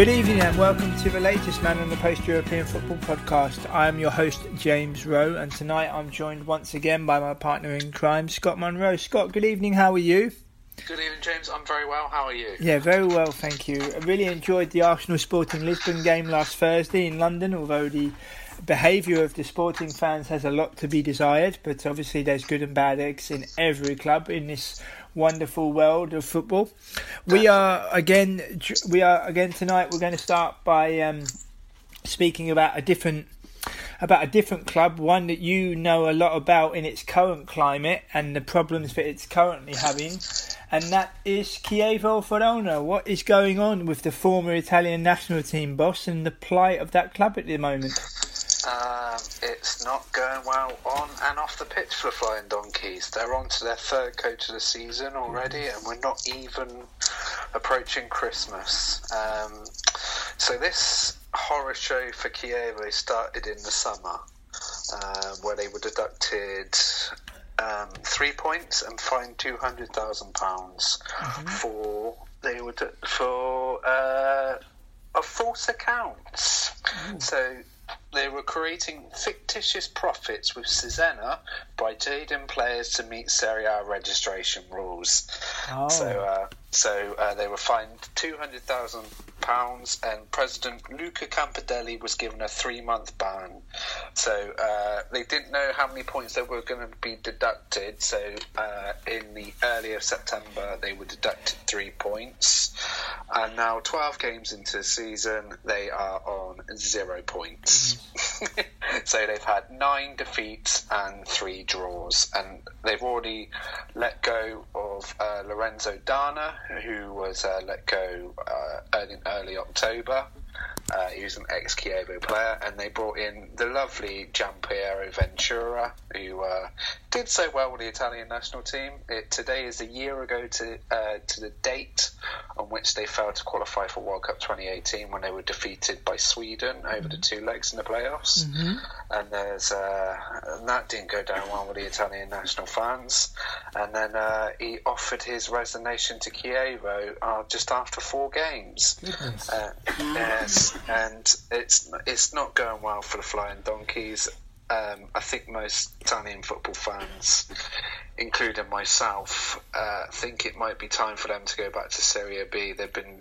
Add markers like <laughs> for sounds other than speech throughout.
Good evening and welcome to the latest Man on the Post European Football podcast. I am your host, James Rowe, and tonight I'm joined once again by my partner in crime, Scott Monroe. Scott, good evening, how are you? Good evening, James. I'm very well. How are you? Yeah, very well, thank you. I really enjoyed the Arsenal Sporting Lisbon game last Thursday in London, although the behaviour of the sporting fans has a lot to be desired, but obviously there's good and bad eggs in every club in this wonderful world of football. We are again, we are again tonight. We're going to start by um, speaking about a different about a different club, one that you know a lot about in its current climate and the problems that it's currently having, and that is Chievo Verona. What is going on with the former Italian national team boss and the plight of that club at the moment? Um, it's not going well on and off the pitch for Flying Donkeys. They're on to their third coach of the season already, and we're not even approaching Christmas. Um, so this horror show for Chievo started in the summer, uh, where they were deducted um, three points and fined two hundred thousand pounds mm-hmm. for they were for uh, a false accounts. So they were creating fictitious profits with Cesena by jading players to meet Serie A registration rules. Oh. So, uh, so uh, they were fined two hundred thousand pounds, and President Luca Campanelli was given a three-month ban. So uh, they didn't know how many points they were going to be deducted. So uh, in the early of September, they were deducted three points, and now twelve games into the season, they are on zero points. Mm-hmm. <laughs> so they've had nine defeats and three draws, and they've already let go of uh, Lorenzo D'Anna, who was uh, let go uh, in early October. Uh, he was an ex Chievo player, and they brought in the lovely Gianpiero Ventura, who uh, did so well with the Italian national team. It, today is a year ago to uh, to the date on which they failed to qualify for World Cup 2018 when they were defeated by Sweden over the two legs in the playoffs. Mm-hmm. And there's uh, and that didn't go down well with the Italian national fans. And then uh, he offered his resignation to Chievo uh, just after four games. Yes and it's it's not going well for the Flying Donkeys. Um, I think most Italian football fans, including myself, uh, think it might be time for them to go back to Serie B. They've been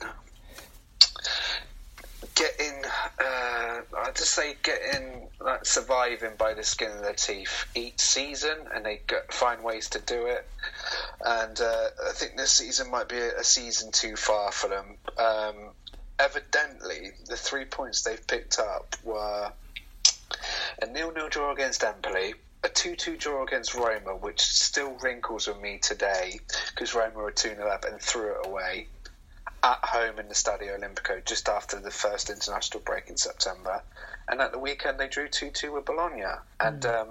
getting, uh, I just say, getting like, surviving by the skin of their teeth each season, and they get, find ways to do it. And uh, I think this season might be a, a season too far for them. Um, evidently the three points they've picked up were a nil-nil draw against Empoli, a 2-2 draw against Roma, which still wrinkles with me today because Roma were 2-0 up and threw it away at home in the Stadio Olimpico just after the first international break in September. And at the weekend they drew 2-2 with Bologna. And mm. um,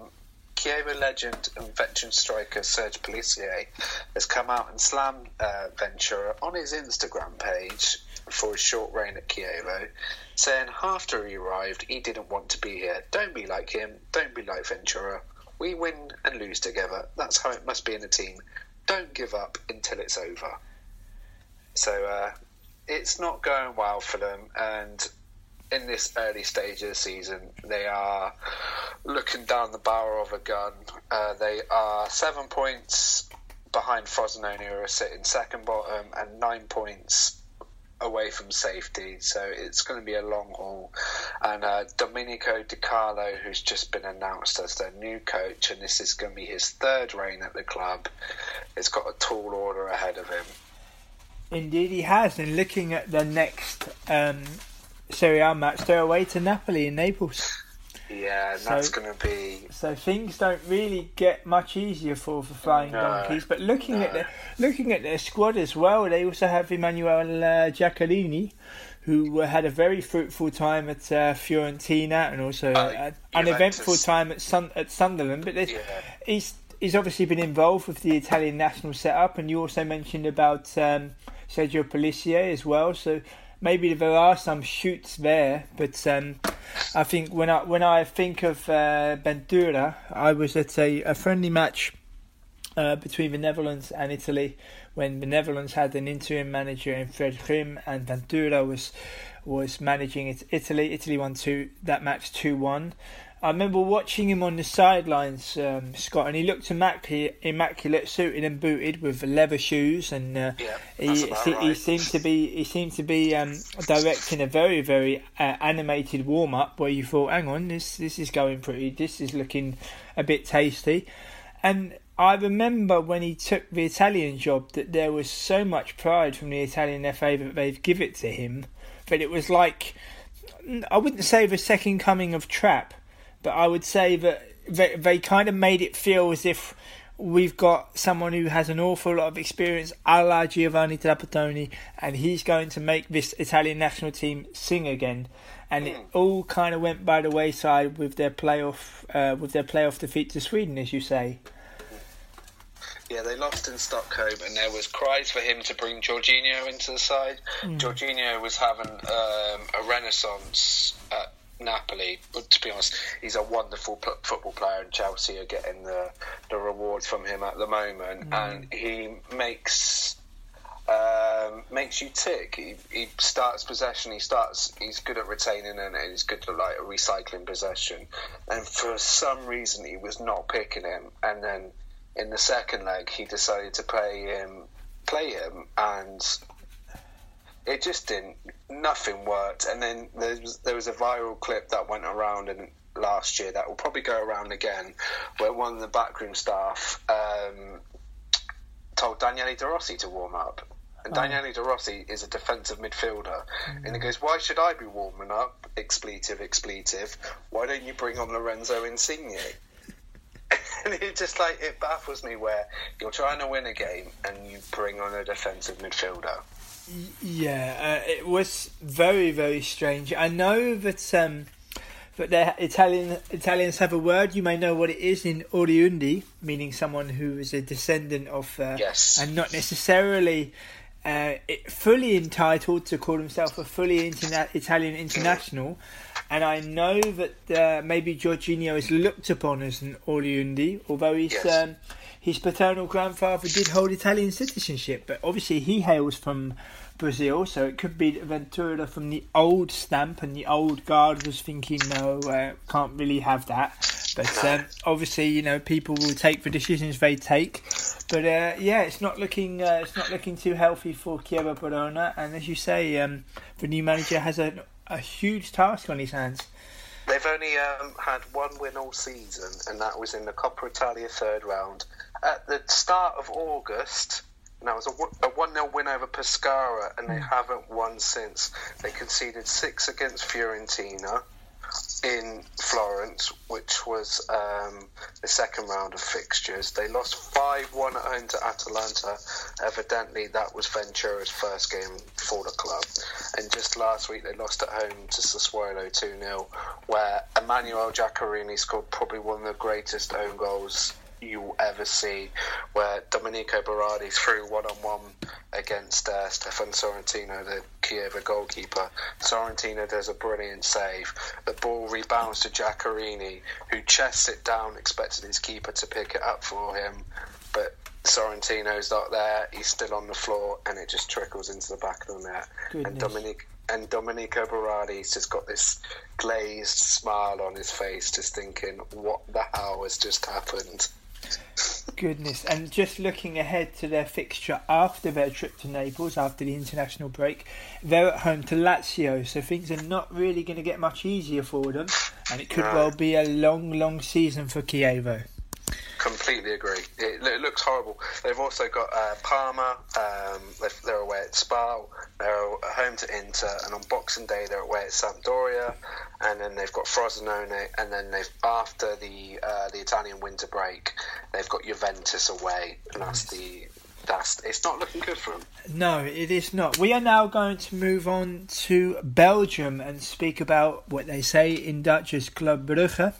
Chievo legend and veteran striker Serge Pellissier has come out and slammed uh, Ventura on his Instagram page for his short reign at Chievo, saying after he arrived he didn't want to be here. Don't be like him. Don't be like Ventura. We win and lose together. That's how it must be in a team. Don't give up until it's over. So uh, it's not going well for them, and in this early stage of the season, they are looking down the barrel of a gun. Uh, they are seven points behind Frosinone, who are sitting second bottom, and nine points away from safety, so it's going to be a long haul. And uh, Domenico Di Carlo, who's just been announced as their new coach, and this is going to be his third reign at the club, has got a tall order ahead of him. Indeed, he has. And looking at the next um, Serie A match, they're away to Napoli in Naples. Yeah, and So- that's going to be. So things don't really get much easier for, for Flying No, Donkeys. But looking at no. the, looking at their squad as well, they also have Emmanuel uh, Giaccherini, who uh, had a very fruitful time at uh, Fiorentina and also Uh, an eventful time at Sun- at Sunderland. But Yeah. he's he's obviously been involved with the Italian national setup, and you also mentioned about um, Sergio Pellissier as well. So maybe there are some shoots there, but um, I think when I when I think of uh, Ventura, I was at a, a friendly match uh, between the Netherlands and Italy when the Netherlands had an interim manager in Fred Grim and Ventura was was managing it. Italy. Italy won two that match two one. I remember watching him on the sidelines, um, Scott, and he looked immaculate, immaculate, suited and booted with leather shoes, and uh, Yeah, he, he, he seemed to be he seemed to be um, directing a very very uh, animated warm up where you thought, hang on, this this is going pretty, this is looking a bit tasty, and I remember when he took the Italian job that there was so much pride from the Italian FA that they've give it to him, but it was like I wouldn't say the second coming of Trap, but I would say that they, they kind of made it feel as if we've got someone who has an awful lot of experience, a la Giovanni Trapattoni, and he's going to make this Italian national team sing again. And it all kind of went by the wayside with their playoff, uh, with their playoff defeat to Sweden, as you say. Yeah, they lost in Stockholm, and there was cries for him to bring Jorginho into the side. Jorginho was having um, a renaissance at Napoli, but to be honest, he's a wonderful pl- football player, and Chelsea are getting the the rewards from him at the moment, and he makes. Um, makes you tick. He, he starts possession. He starts. He's good at retaining and he's good at like recycling possession. And for some reason, he was not picking him. And then in the second leg, he decided to play him, play him, and it just didn't. Nothing worked. And then there was there was a viral clip that went around in last year that will probably go around again, where one of the backroom staff um, told Daniele De Rossi to warm up. And Daniele De Rossi is a defensive midfielder. And he goes, Why should I be warming up? Expletive, expletive. Why don't you bring on Lorenzo Insigne? <laughs> and it just like, it baffles me where you're trying to win a game and you bring on a defensive midfielder. Yeah, uh, it was very very strange. I know that um, that the Italian Italians have a word. You may know what it is in Oriundi, meaning someone who is a descendant of, uh, Yes. and not necessarily uh, it- fully entitled to call himself a fully interna- Italian international. And I know that uh, maybe Jorginho is looked upon as an Oriundi, although he's. Yes. Um, his paternal grandfather did hold Italian citizenship, but obviously he hails from Brazil, so it could be Ventura from the old stamp and the old guard was thinking, no, uh, can't really have that. But um, obviously, you know, people will take the decisions they take. But uh, yeah, it's not looking uh, it's not looking too healthy for Chievo Verona, and as you say, um, the new manager has a a huge task on his hands. They've only um, had one win all season, and that was in the Coppa Italia third round. At the start of August, and that was a 1 0 win over Pescara, and they haven't won since. They conceded six against Fiorentina in Florence, which was um, the second round of fixtures. They lost 5 1 at home to Atalanta. Evidently, that was Ventura's first game for the club. And just last week, they lost at home to Sassuolo 2 0, where Emmanuel Giaccherini scored probably one of the greatest own goals you'll ever see, where Domenico Berardi threw one on one against uh, Stefan Sorrentino, the Chievo goalkeeper. Sorrentino does a brilliant save. The ball rebounds to Giaccherini, who chests it down, expecting his keeper to pick it up for him, but Sorrentino's not there. He's still on the floor, and it just trickles into the back of the net. And Goodness. Dominic and Domenico Berardi's just got this glazed smile on his face, just thinking, "What the hell has just happened?" Goodness, and just looking ahead to their fixture after their trip to Naples, after the international break, they're at home to Lazio, so things are not really going to get much easier for them, and it could No. well be a long, long season for Chievo. Completely agree. It, it, looks horrible. They've also got uh, Parma. Um, they're away at Spal. They're home to Inter, and on Boxing Day they're away at Sampdoria, and then they've got Frosinone, and then they've after the uh, the Italian winter break, they've got Juventus away, and that's the that's it's not looking good for them. No, it is not. We are now going to move on to Belgium and speak about what they say in Dutch as Club Brugge,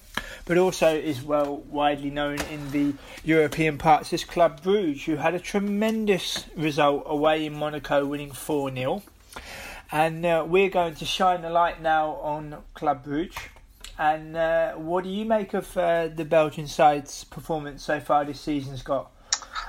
but also is well widely known in the European parts as Club Bruges, who had a tremendous result away in Monaco, winning four 0 and uh, we're going to shine a light now on Club Bruges. And uh, what do you make of uh, the Belgian side's performance so far this season, Scott?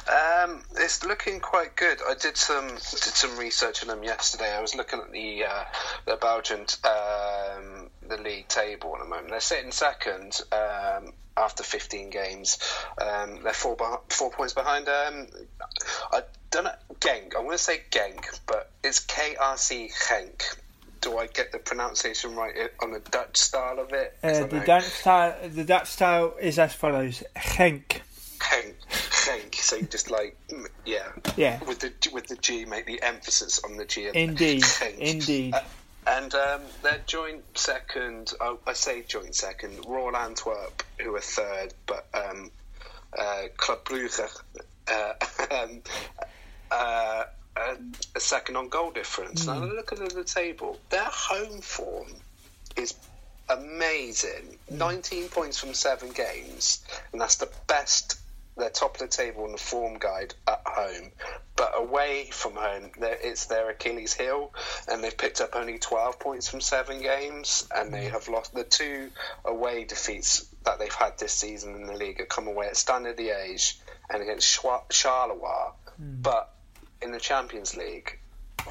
Um, it's looking quite good. I did some did some research on them yesterday. I was looking at the uh, the Belgian um, the league table at the moment. They're sitting second um, after 15 games. Um, they're four four points behind. Um, I don't know Genk. I want to say Genk, but it's KRC Genk. Do I get the pronunciation right on the Dutch style of it? Uh, the Dutch style, the Dutch style is as follows. Genk. So just like, yeah, yeah, with the with the G, make the emphasis on the G. Indeed, <laughs> indeed. Uh, and um, they're joint second. Oh, I say joint second. Royal Antwerp, who are third, but um, uh, Club Brugge, uh, <laughs> um, uh, a second on goal difference. Mm. Now look at the table. Their home form is amazing. Mm. 19 points from seven games, and that's the best they're top of the table in the form guide at home, but away from home, it's their Achilles heel, and they've picked up only 12 points from seven games, and they have lost the two away defeats that they've had this season in the league have come away at Standard Liège and against Charleroi, mm. but in the Champions League,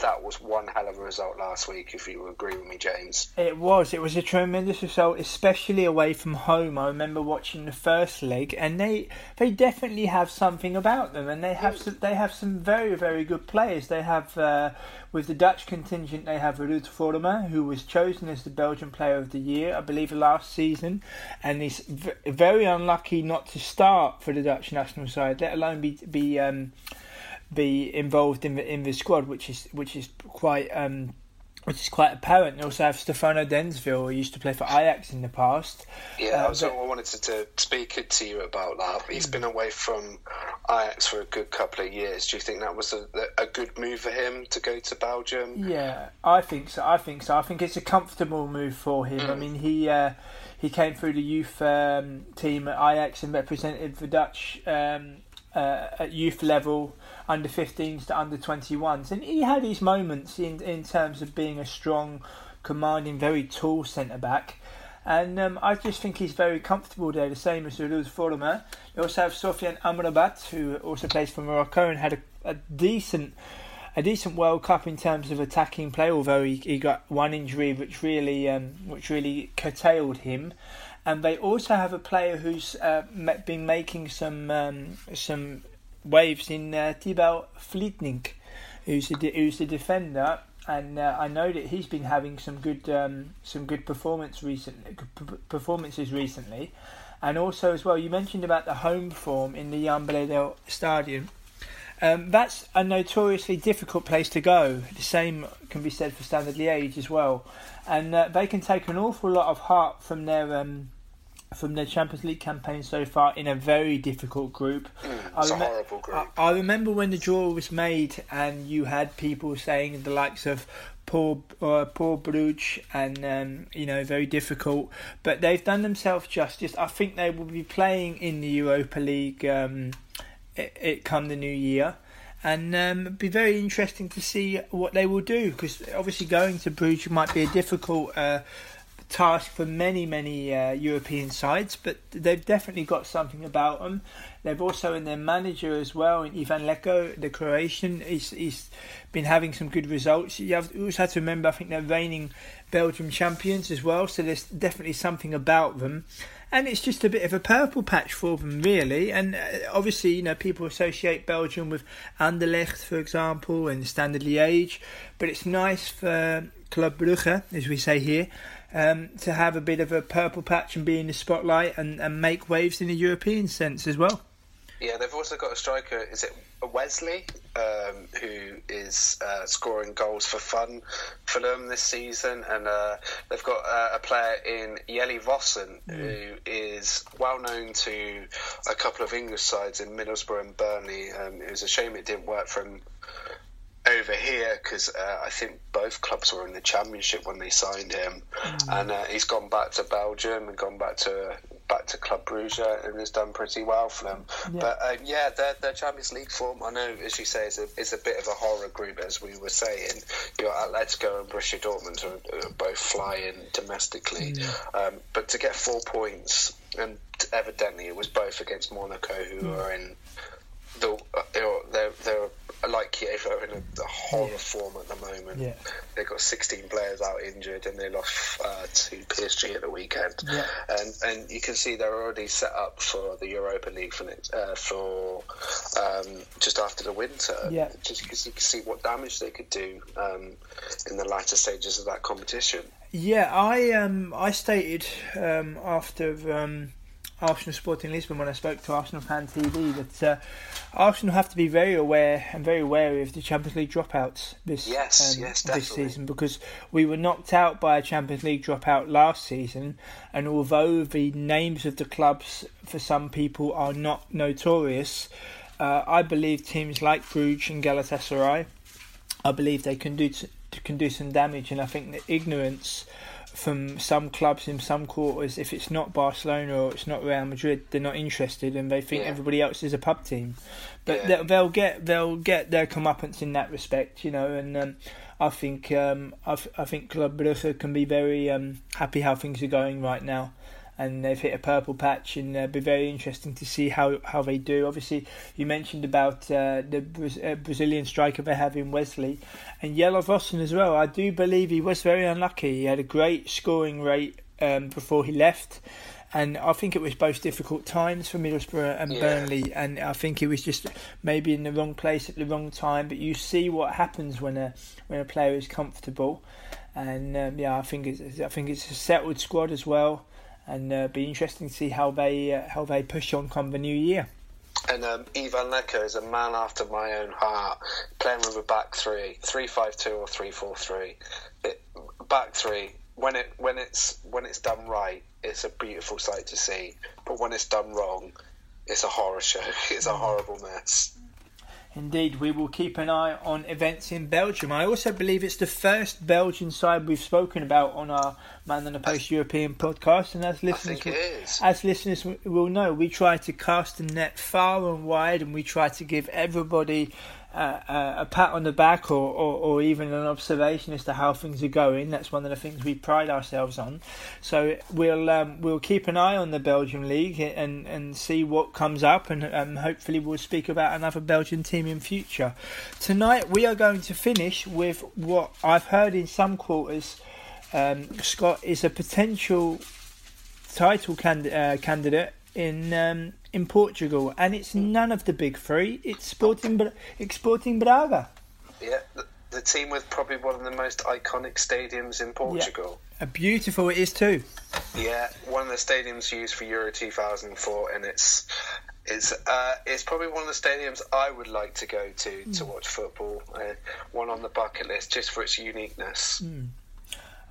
that was one hell of a result last week, if you agree with me, James. It was. It was a tremendous result, especially away from home. I remember watching the first leg, and they they definitely have something about them, and they have some, they have some very very good players. They have uh, with the Dutch contingent, they have Ruud Vormer, who was chosen as the Belgian Player of the Year, I believe, last season, and he's v- very unlucky not to start for the Dutch national side, let alone be be. Um, be involved in the in the squad, which is which is quite um, which is quite apparent. They also have Stefano Denswil, who used to play for Ajax in the past. Yeah, uh, I, but, I wanted to, to, speak to you about that. He's been away from Ajax for a good couple of years. Do you think that was a, a good move for him to go to Belgium? Yeah, I think so. I think so. I think it's a comfortable move for him. Mm. I mean, he. Uh, he came through the youth um, team at Ajax and represented the Dutch um, uh, at youth level under 15s to under 21s. And he had his moments in, in terms of being a strong, commanding, very tall centre back. And um, I just think he's very comfortable there, the same as Ruud Vormer. You also have Sofyan Amrabat, who also plays for Morocco and had a, a decent a decent World Cup in terms of attacking play, although he, he got one injury which really um, which really curtailed him. And they also have a player who's uh, been making some um, some waves in uh, Thibaut Vlietinck, who's de- who's a defender, and uh, I know that he's been having some good um, some good performance recently performances recently, and also as well you mentioned about the home form in the Breydel Stadium. Um, that's a notoriously difficult place to go. The same can be said for Standard Liège as well, and uh, they can take an awful lot of heart from their um, from their Champions League campaign so far in a very difficult group. Mm, it's rem- a horrible group. I, I, remember when the draw was made and you had people saying the likes of Poor, uh, Paul Bruges and um, you know very difficult, but they've done themselves justice. I think they will be playing in the Europa League. It, come the new year and um, it'd be very interesting to see what they will do because obviously going to Bruges might be a difficult uh, task for many, many uh, European sides, but they've definitely got something about them. They've also in their manager as well, Ivan Leko, the Croatian, he's, he's been having some good results. You, have, also have to remember, I think they're reigning Belgium champions as well, so there's definitely something about them. And it's just a bit of a purple patch for them, really. And uh, obviously, you know, people associate Belgium with Anderlecht, for example, and Standard Liège. But it's nice for Club Brugge, as we say here, um, to have a bit of a purple patch and be in the spotlight and, and make waves in a European sense as well. Yeah, they've also got a striker. Is it Wesley, um, who is uh, scoring goals for fun for them this season, and uh, they've got uh, a player in Jelle Vossen mm. who is well known to a couple of English sides in Middlesbrough and Burnley. Um, it was a shame it didn't work for him over here because uh, I think both clubs were in the championship when they signed him, mm. and uh, he's gone back to Belgium and gone back to back to Club Brugge and has done pretty well for them. Yeah. But uh, yeah, their, their Champions League form, I know, as you say, is a, is a bit of a horror group, as we were saying. Your Atletico and Borussia Dortmund are, are both flying domestically, mm. um, but to get four points, and evidently it was both against Monaco, who mm. are in the, uh, they're, they're like Chievo are in a, a horror yeah. form at the moment. Yeah. They've got 16 players out injured and they lost uh, to PSG at the weekend. Yeah. And and you can see they're already set up for the Europa League for uh, for um, just after the winter. Yeah. Just because you can see what damage they could do um, in the latter stages of that competition. Yeah, I um I stated um, after um, Arsenal Sporting Lisbon when I spoke to Arsenal Fan TV that uh, Arsenal have to be very aware and very wary of the Champions League dropouts this yes, um, yes, this season because we were knocked out by a Champions League dropout last season, and although the names of the clubs for some people are not notorious, uh, I believe teams like Bruges and Galatasaray, I believe they can do t- can do some damage, and I think the ignorance from some clubs in some quarters, if it's not Barcelona or it's not Real Madrid, they're not interested and they think yeah. everybody else is a pub team. But yeah. they'll get they'll get their comeuppance in that respect, you know. And um, I think um, I, I think Club Brugge can be very um, happy how things are going right now and they've hit a purple patch, and it'll be very interesting to see how, how they do. Obviously, you mentioned about uh, the uh, Brazilian striker they have in Wesley, and Jelle Vossen as well. I do believe he was very unlucky. He had a great scoring rate um, before he left. And I think it was both difficult times for Middlesbrough and yeah. Burnley, and I think he was just maybe in the wrong place at the wrong time. But you see what happens when a when a player is comfortable, and um, yeah, I think it's I think it's a settled squad as well and uh, be interesting to see how they uh, how they push on come the new year. And um, Ivan Leko is a man after my own heart, playing with a back three, three five two or three four three. Back three, when it when it's when it's done right, it's a beautiful sight to see. But when it's done wrong, it's a horror show. <laughs> It's a horrible mess. Indeed, we will keep an eye on events in Belgium. I also believe it's the first Belgian side we've spoken about on our Man on the Post European podcast, and as listeners, as listeners will know, we try to cast the net far and wide, and we try to give everybody uh, a pat on the back or, or, or, even an observation as to how things are going. That's one of the things we pride ourselves on. So we'll um, we'll keep an eye on the Belgian league and, and see what comes up, and um, hopefully we'll speak about another Belgian team in future. Tonight we are going to finish with what I've heard in some quarters. Um, Scott is a potential title cand- uh, candidate in um, in Portugal, and it's none of the big three. It's Sporting, but Sporting Braga. Yeah, the, the, team with probably one of the most iconic stadiums in Portugal. Yeah. A beautiful it is too. Yeah, one of the stadiums used for Euro 2004, and it's it's uh, it's probably one of the stadiums I would like to go to mm. to watch football. Uh, one on the bucket list just for its uniqueness. Mm.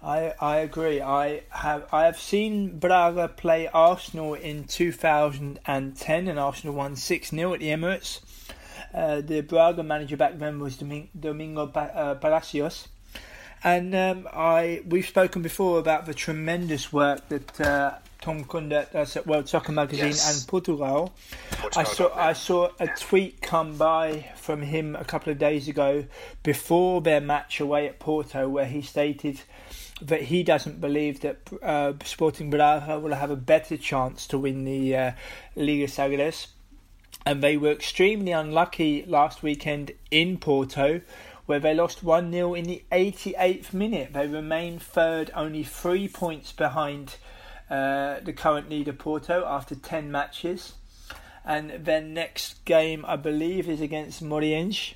I I agree. I have I have seen Braga play Arsenal in 2010, and Arsenal won six 0 at the Emirates. Uh, the Braga manager back then was Domingo uh, Palacios, and um, I we've spoken before about the tremendous work that uh, Tom Cunha does at World Soccer Magazine yes. and Portugal. Portugal. I saw I saw a tweet come by from him a couple of days ago before their match away at Porto, where he stated that he doesn't believe that uh, Sporting Braga will have a better chance to win the uh, Liga Sagres. And they were extremely unlucky last weekend in Porto, where they lost 1 0 in the 88th minute. They remain third, only three points behind uh, the current leader Porto after 10 matches. And their next game, I believe, is against Moreirense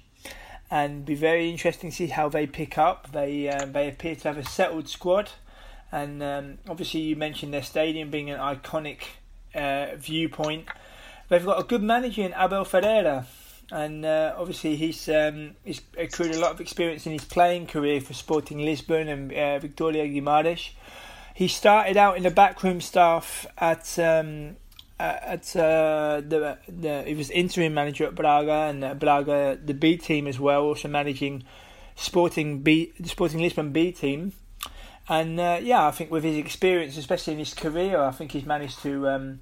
and be very interesting to see how they pick up. They uh, they appear to have a settled squad, and um, obviously you mentioned their stadium being an iconic uh, viewpoint. they've got a good manager in Abel Ferreira, and uh, obviously he's um, he's accrued a lot of experience in his playing career for Sporting Lisbon and uh, Victoria Guimarães. He started out in the backroom staff at um, at uh, the, the he was interim manager at Braga and uh, Braga the B team as well, also managing Sporting B the Sporting Lisbon B team. And uh, yeah, I think with his experience, especially in his career, I think he's managed to um,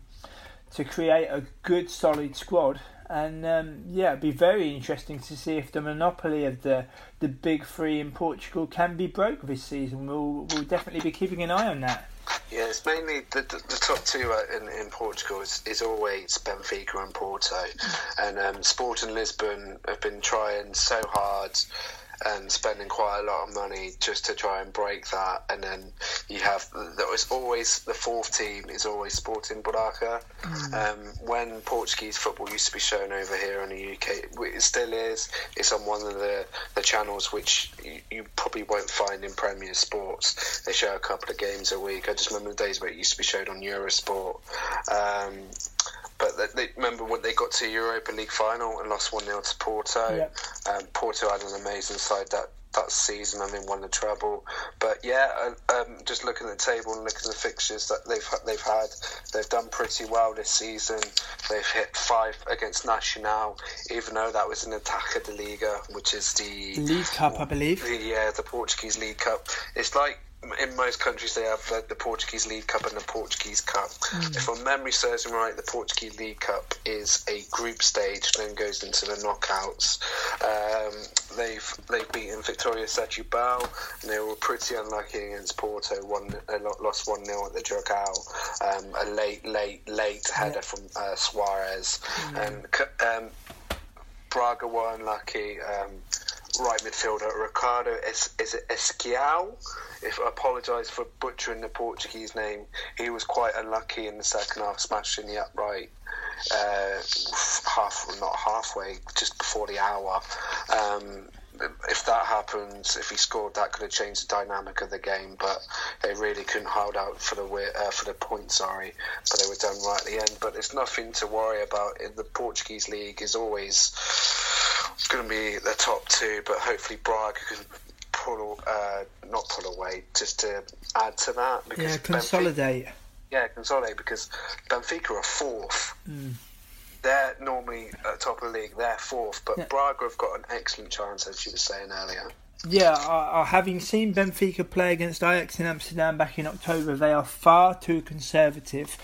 to create a good, solid squad. And um, yeah, it'd be very interesting to see if the monopoly of the the big three in Portugal can be broke this season. We'll we'll definitely be keeping an eye on that. Yeah, it's mainly the, the, the top two uh, in, in Portugal is, is always Benfica and Porto, and um, Sporting Lisbon have been trying so hard and spending quite a lot of money just to try and break that. And then you have there was always the fourth team is always Sporting Braga. Mm. Um, when Portuguese football used to be shown over here in the UK, it still is. It's on one of the, the channels which you, you probably won't find in Premier Sports. They show a couple of games a week. I just remember the days where it used to be shown on Eurosport. Um, but they, they, remember when they got to Europa League final and lost one 0 to Porto. Yeah. Um, Porto had an amazing side that that season. and mean, won the treble. But yeah, uh, um, just looking at the table and looking at the fixtures that they've they've had, they've done pretty well this season. They've hit five against Nacional, even though that was in the Taça de Liga, which is the League Cup, I believe. The, yeah, the Portuguese League Cup. It's like in most countries they have the, the, Portuguese League Cup and the Portuguese Cup. Mm. If my memory serves me right, the Portuguese League Cup is a group stage, then goes into the knockouts. Um, they've they've beaten Victoria Setúbal, and they were pretty unlucky against Porto. One they lost one 0 at the Dragão. Um, a late late late header yeah. from uh, Suarez, mm. and um, Braga were unlucky. Right midfielder Ricardo es- is it Esquiao. If I apologise for butchering the Portuguese name, he was quite unlucky in the second half, smashing the upright uh, half, not halfway, just before the hour. Um, if that happens, if he scored, that could have changed the dynamic of the game. But they really couldn't hold out for the uh, for the point. Sorry, but they were done right at the end. But it's nothing to worry about. In the Portuguese league is always going to be the top two, but hopefully Braga can pull, uh, not pull away, just to add to that. Because yeah, consolidate. Benfica, yeah, consolidate because Benfica are fourth. Mm. They're normally at top of the league. They're fourth, but yeah. Braga have got an excellent chance, as you were saying earlier. Yeah, uh, having seen Benfica play against Ajax in Amsterdam back in October, they are far too conservative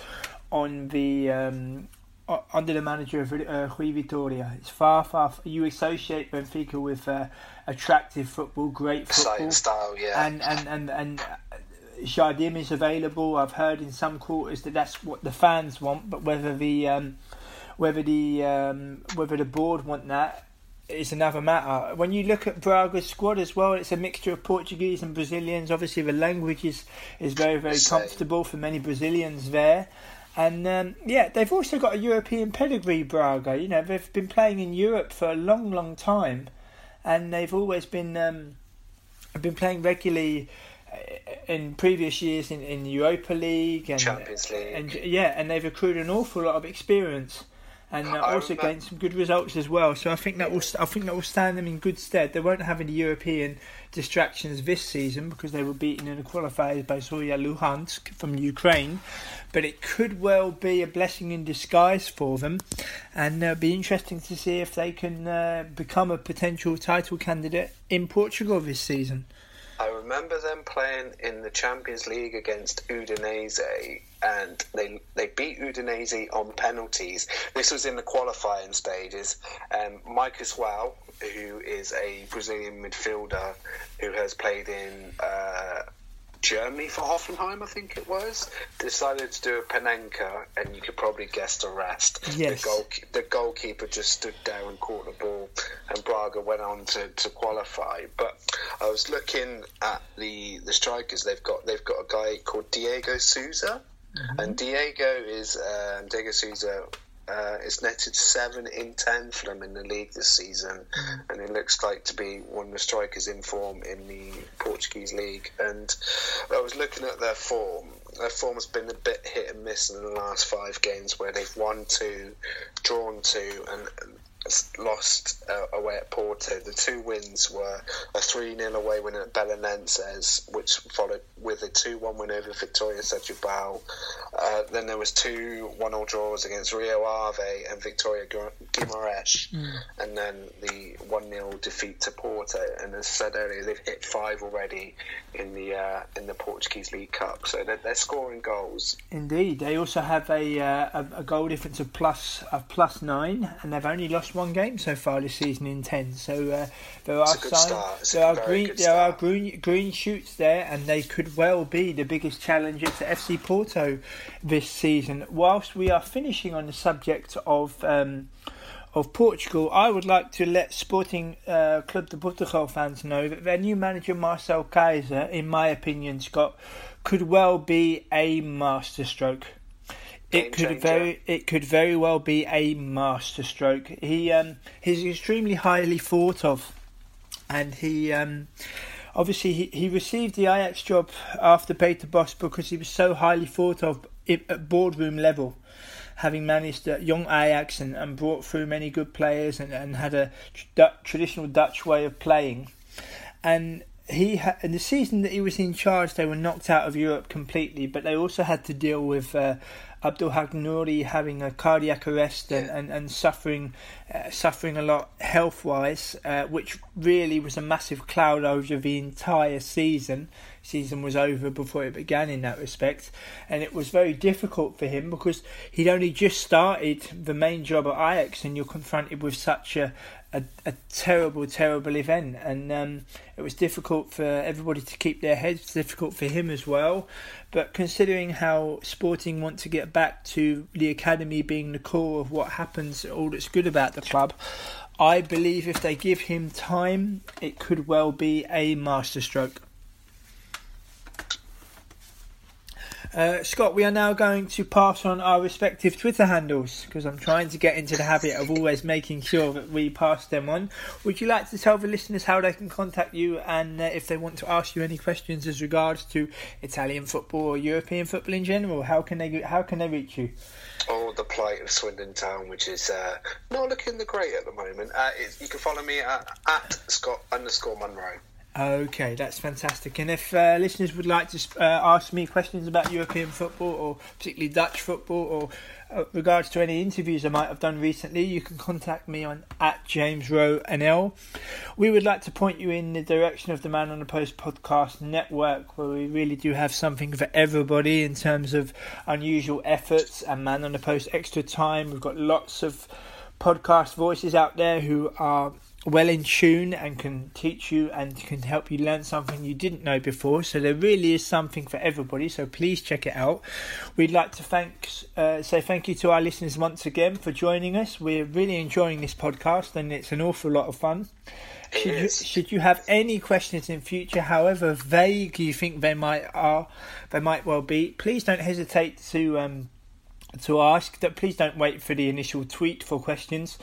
on the um, under the manager of uh, Rui Vitoria. It's far, far. You associate Benfica with uh, attractive football, great football, style, yeah. And and and and Jardim is available. I've heard in some quarters that that's what the fans want, but whether the um, whether the um, whether the board want that is another matter. When you look at Braga's squad as well, it's a mixture of Portuguese and Brazilians. Obviously, the language is, is very very comfortable for many Brazilians there. And um, yeah, they've also got a European pedigree, Braga. You know, they've been playing in Europe for a long, long time, and they've always been um, been playing regularly uh, in previous years in, in Europa League and Champions League. And yeah, and they've accrued an awful lot of experience and uh, also gained some good results as well. So I think that will I think that will stand them in good stead. They won't have any European distractions this season because they were beaten in the qualifiers by Zorya Luhansk from Ukraine. But it could well be a blessing in disguise for them, and it'll uh, be interesting to see if they can uh, become a potential title candidate in Portugal this season. Remember them playing in the Champions League against Udinese, and they they beat Udinese on penalties. This was in the qualifying stages. Um, Maicosuel, who is a Brazilian midfielder who has played in uh, Germany for Hoffenheim, I think it was, decided to do a Panenka, and you could probably guess the rest. Yes. The, goal, the goalkeeper just stood there and caught the ball, and Braga went on to, to qualify. But I was looking at the, the strikers they've got. They've got a guy called Diego Souza, mm-hmm. and Diego is um, Diego Souza uh, it's netted seven in ten for them in the league this season, mm. and it looks like to be one of the strikers in form in the Portuguese league. And I was looking at their form, their form has been a bit hit and miss in the last five games, where they've won two, drawn two, and lost uh, away at Porto. The two wins were a 3 0 away win at Belenenses, which followed with a 2 1 win over Victoria Setúbal. Uh, then there was two 1 0 draws against Rio Ave and Victoria Guimarães, mm. and then the 1 0 defeat to Porto. And as I said earlier, they've hit five already in the uh, in the Portuguese League Cup, so they're, they're scoring goals. Indeed, they also have a, uh, a, a goal difference of plus of plus nine, and they've only lost one game so far this season in ten. So uh, there are signs, there are green, there are green green shoots there, and they could well be the biggest challenger to FC Porto this season. Whilst we are finishing on the subject of. Um, of Portugal, I would like to let Sporting uh, Club de Portugal fans know that their new manager Marcel Keizer, in my opinion, Scott, could well be a masterstroke it could changer. very it could very well be a masterstroke. He um, he's extremely highly thought of, and he um, obviously he, he received the Ajax job after Peter Bosz because he was so highly thought of at boardroom level, having managed young Ajax and, and brought through many good players and, and had a traditional Dutch way of playing, and he ha- in the season that he was in charge, they were knocked out of Europe completely, but they also had to deal with uh, Abdul Nouri having a cardiac arrest and, and, and suffering uh, suffering a lot health wise, uh, which really was a massive cloud over the entire season. Season was over before it began in that respect, and it was very difficult for him because he'd only just started the main job at Ajax, and you're confronted with such a, a, a terrible, terrible event, and um, it was difficult for everybody to keep their heads. Difficult for him as well. But considering how Sporting want to get back to the academy being the core of what happens, all that's good about the club, I believe if they give him time, it could well be a masterstroke. Uh, Scott, we are now going to pass on our respective Twitter handles because I'm trying to get into the habit of always making sure that we pass them on. Would you like to tell the listeners how they can contact you and uh, if they want to ask you any questions as regards to Italian football or European football in general? How can they how can they reach you? Oh, the plight of Swindon Town, which is uh, not looking the great at the moment. Uh, you can follow me at, at Scott underscore Munro. Okay, that's fantastic. And if uh, listeners would like to uh, ask me questions about European football or particularly Dutch football or uh, regards to any interviews I might have done recently, you can contact me on at James Rowe NL. We would like to point you in the direction of the Man on the Post podcast network, where we really do have something for everybody in terms of unusual efforts and Man on the Post extra time. We've got lots of podcast voices out there who are well in tune and can teach you and can help you learn something you didn't know before. So there really is something for everybody. So please check it out. We'd like to thank uh, say thank you to our listeners once again for joining us. We're really enjoying this podcast and it's an awful lot of fun. Should you, should you have any questions in future, however vague you think they might are, they might well be, please don't hesitate to um, to ask. That please don't wait for the initial tweet for questions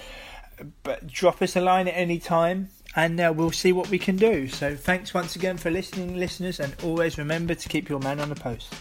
but drop us a line at any time and uh, we'll see what we can do. So thanks once again for listening, listeners, and always remember to keep your man on the post.